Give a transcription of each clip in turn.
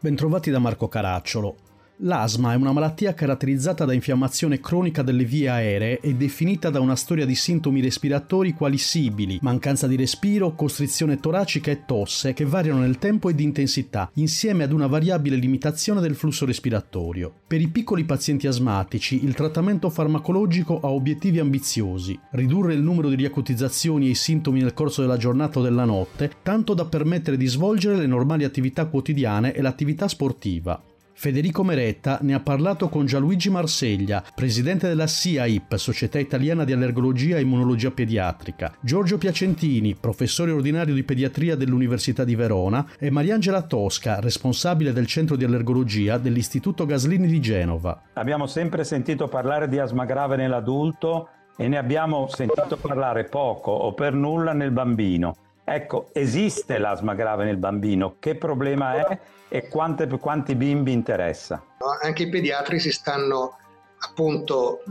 Bentrovati da Marco Caracciolo. L'asma è una malattia caratterizzata da infiammazione cronica delle vie aeree e definita da una storia di sintomi respiratori quali sibili, mancanza di respiro, costrizione toracica e tosse che variano nel tempo e di intensità, insieme ad una variabile limitazione del flusso respiratorio. Per i piccoli pazienti asmatici il trattamento farmacologico ha obiettivi ambiziosi, ridurre il numero di riacutizzazioni e i sintomi nel corso della giornata o della notte, tanto da permettere di svolgere le normali attività quotidiane e l'attività sportiva. Federico Meretta ne ha parlato con Gianluigi Marseglia, presidente della SIAIP, Società Italiana di Allergologia e Immunologia Pediatrica, Giorgio Piacentini, professore ordinario di pediatria dell'Università di Verona, e Mariangela Tosca, responsabile del centro di allergologia dell'Istituto Gaslini di Genova. Abbiamo sempre sentito parlare di asma grave nell'adulto e ne abbiamo sentito parlare poco o per nulla nel bambino. Ecco, esiste l'asma grave nel bambino, che problema è e quante, quanti bimbi interessa? Anche i pediatri si stanno appunto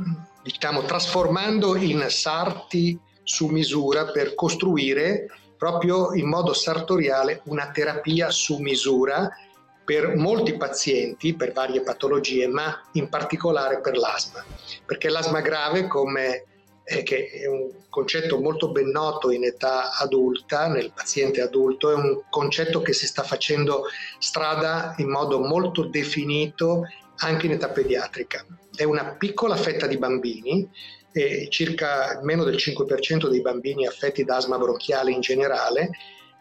diciamo, trasformando in sarti su misura per costruire proprio in modo sartoriale una terapia su misura per molti pazienti, per varie patologie, ma in particolare per l'asma, perché l'asma grave, come eh, che è un concetto molto ben noto in età adulta, nel paziente adulto, è un concetto che si sta facendo strada in modo molto definito anche in età pediatrica. È una piccola fetta di bambini, eh, circa meno del 5% dei bambini affetti da asma bronchiale in generale,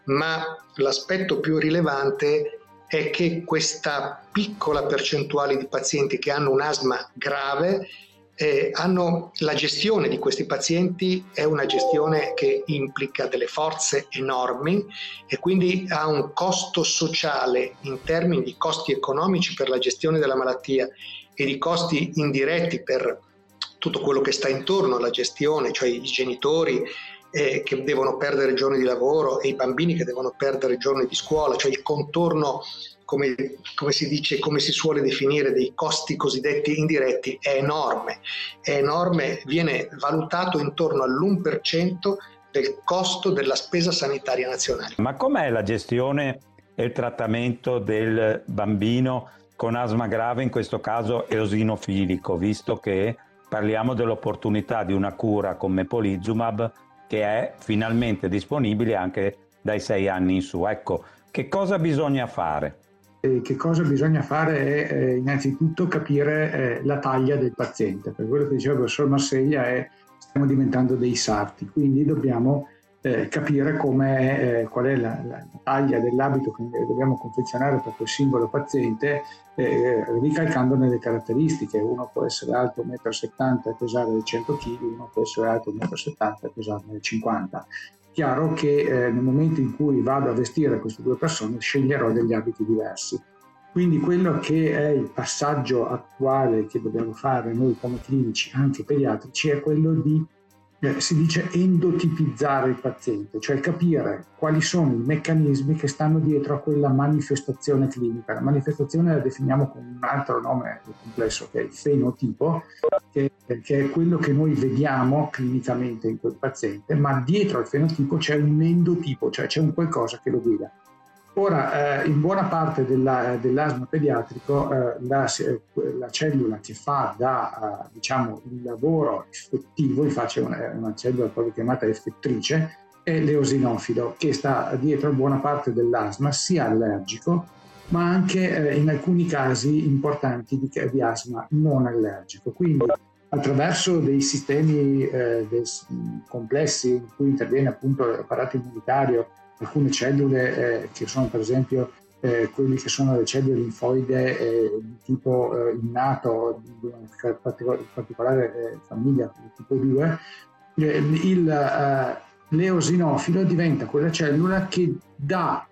ma l'aspetto più rilevante è che questa piccola percentuale di pazienti che hanno un asma grave eh, hanno la gestione di questi pazienti è una gestione che implica delle forze enormi e quindi ha un costo sociale in termini di costi economici per la gestione della malattia e di costi indiretti per tutto quello che sta intorno alla gestione, cioè i genitori eh, che devono perdere giorni di lavoro e i bambini che devono perdere giorni di scuola, cioè il contorno come, come, si dice, come si suole definire, dei costi cosiddetti indiretti è enorme. È enorme, viene valutato intorno all'1% del costo della spesa sanitaria nazionale. Ma com'è la gestione e il trattamento del bambino con asma grave, in questo caso eosinofilico, visto che parliamo dell'opportunità di una cura come Polizumab che è finalmente disponibile anche dai sei anni in su. Ecco, che cosa bisogna fare? Eh, che cosa bisogna fare è eh, innanzitutto capire eh, la taglia del paziente. Per quello che diceva il professor Marseglia è stiamo diventando dei sarti, quindi dobbiamo eh, capire eh, qual è la, la, taglia dell'abito che dobbiamo confezionare per quel singolo paziente, ricalcandone le caratteristiche. Uno può essere alto 1,70 m e pesare 100 kg, uno può essere alto 1,70 m e pesare 50 chiaro che eh, nel momento in cui vado a vestire queste due persone sceglierò degli abiti diversi. Quindi quello che è il passaggio attuale che dobbiamo fare noi come clinici, anche pediatrici, è quello di eh, si dice endotipizzare il paziente, cioè capire quali sono i meccanismi che stanno dietro a quella manifestazione clinica. La manifestazione la definiamo con un altro nome complesso che è il fenotipo, che, che è quello che noi vediamo clinicamente in quel paziente, ma dietro al fenotipo c'è un endotipo, cioè c'è un qualcosa che lo guida. Ora, eh, in buona parte della, dell'asma pediatrico, eh, la, la, cellula che fa da, uh, diciamo, il lavoro effettivo, infatti è una, una, cellula proprio chiamata effettrice, è l'eosinofido, che sta dietro a buona parte dell'asma, sia allergico, ma anche eh, in alcuni casi importanti di, di, asma non allergico. Quindi attraverso dei sistemi eh, dei, complessi in cui interviene appunto l'apparato immunitario, alcune cellule eh, che sono per esempio eh, quelle che sono le cellule linfoide eh, di tipo eh, innato, di una particolare eh, famiglia, tipo 2, eh, il, l'eosinofilo diventa quella cellula che dà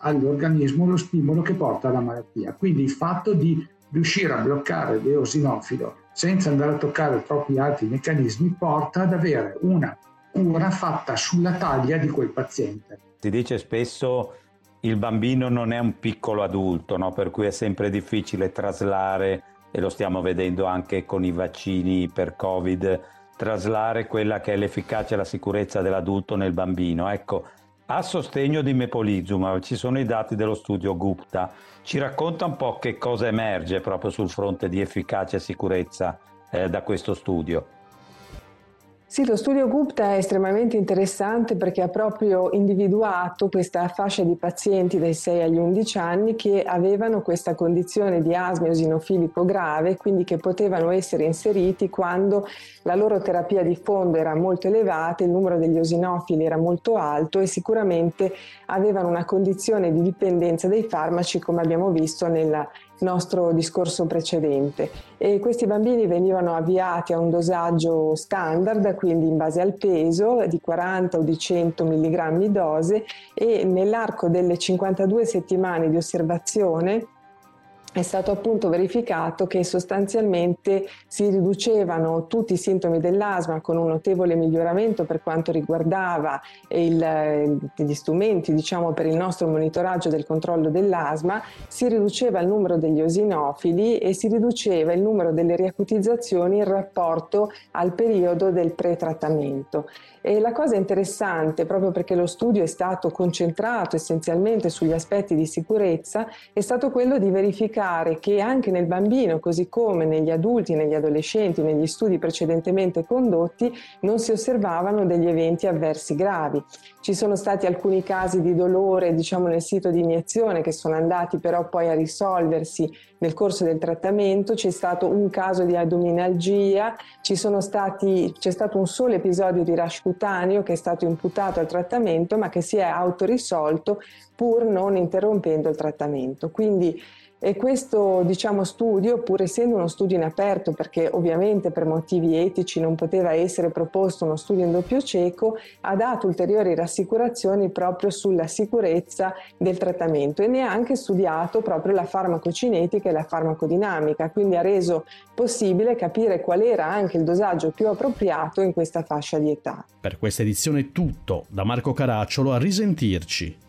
all'organismo lo stimolo che porta alla malattia. Quindi il fatto di riuscire a bloccare l'eosinofilo senza andare a toccare troppi altri meccanismi porta ad avere una cura fatta sulla taglia di quel paziente. Si dice spesso il bambino non è un piccolo adulto, no? per cui è sempre difficile traslare, e lo stiamo vedendo anche con i vaccini per Covid, traslare quella che è l'efficacia e la sicurezza dell'adulto nel bambino. Ecco, a sostegno di Mepolizumab. Ci sono i dati dello studio Gupta. Ci racconta un po' che cosa emerge proprio sul fronte di efficacia e sicurezza eh, da questo studio. Sì, lo studio Gupta è estremamente interessante perché ha proprio individuato questa fascia di pazienti dai 6 agli 11 anni che avevano questa condizione di asma eosinofilico grave, quindi che potevano essere inseriti quando la loro terapia di fondo era molto elevata, il numero degli eosinofili era molto alto e sicuramente avevano una condizione di dipendenza dai farmaci come abbiamo visto nella nostro discorso precedente. E questi bambini venivano avviati a un dosaggio standard, quindi in base al peso, di 40 o di 100 mg dose e nell'arco delle 52 settimane di osservazione è stato appunto verificato che sostanzialmente si riducevano tutti i sintomi dell'asma con un notevole miglioramento per quanto riguardava il, gli strumenti diciamo, per il nostro monitoraggio del controllo dell'asma, si riduceva il numero degli osinofili e si riduceva il numero delle riacutizzazioni in rapporto al periodo del pretrattamento. E la cosa interessante, proprio perché lo studio è stato concentrato essenzialmente sugli aspetti di sicurezza, è stato quello di verificare che anche nel bambino, così come negli adulti, negli adolescenti, negli studi precedentemente condotti, non si osservavano degli eventi avversi gravi. Ci sono stati alcuni casi di dolore, diciamo, nel sito di iniezione che sono andati però poi a risolversi nel corso del trattamento, c'è stato un caso di addominalgia, stati, c'è stato un solo episodio di rash cutaneo che è stato imputato al trattamento ma che si è autorisolto pur non interrompendo il trattamento. Quindi e questo diciamo, studio, pur essendo uno studio in aperto, perché ovviamente per motivi etici non poteva essere proposto uno studio in doppio cieco, ha dato ulteriori rassicurazioni proprio sulla sicurezza del trattamento e ne ha anche studiato proprio la farmacocinetica e la farmacodinamica, quindi ha reso possibile capire qual era anche il dosaggio più appropriato in questa fascia di età. Per questa edizione è tutto, da Marco Caracciolo a risentirci.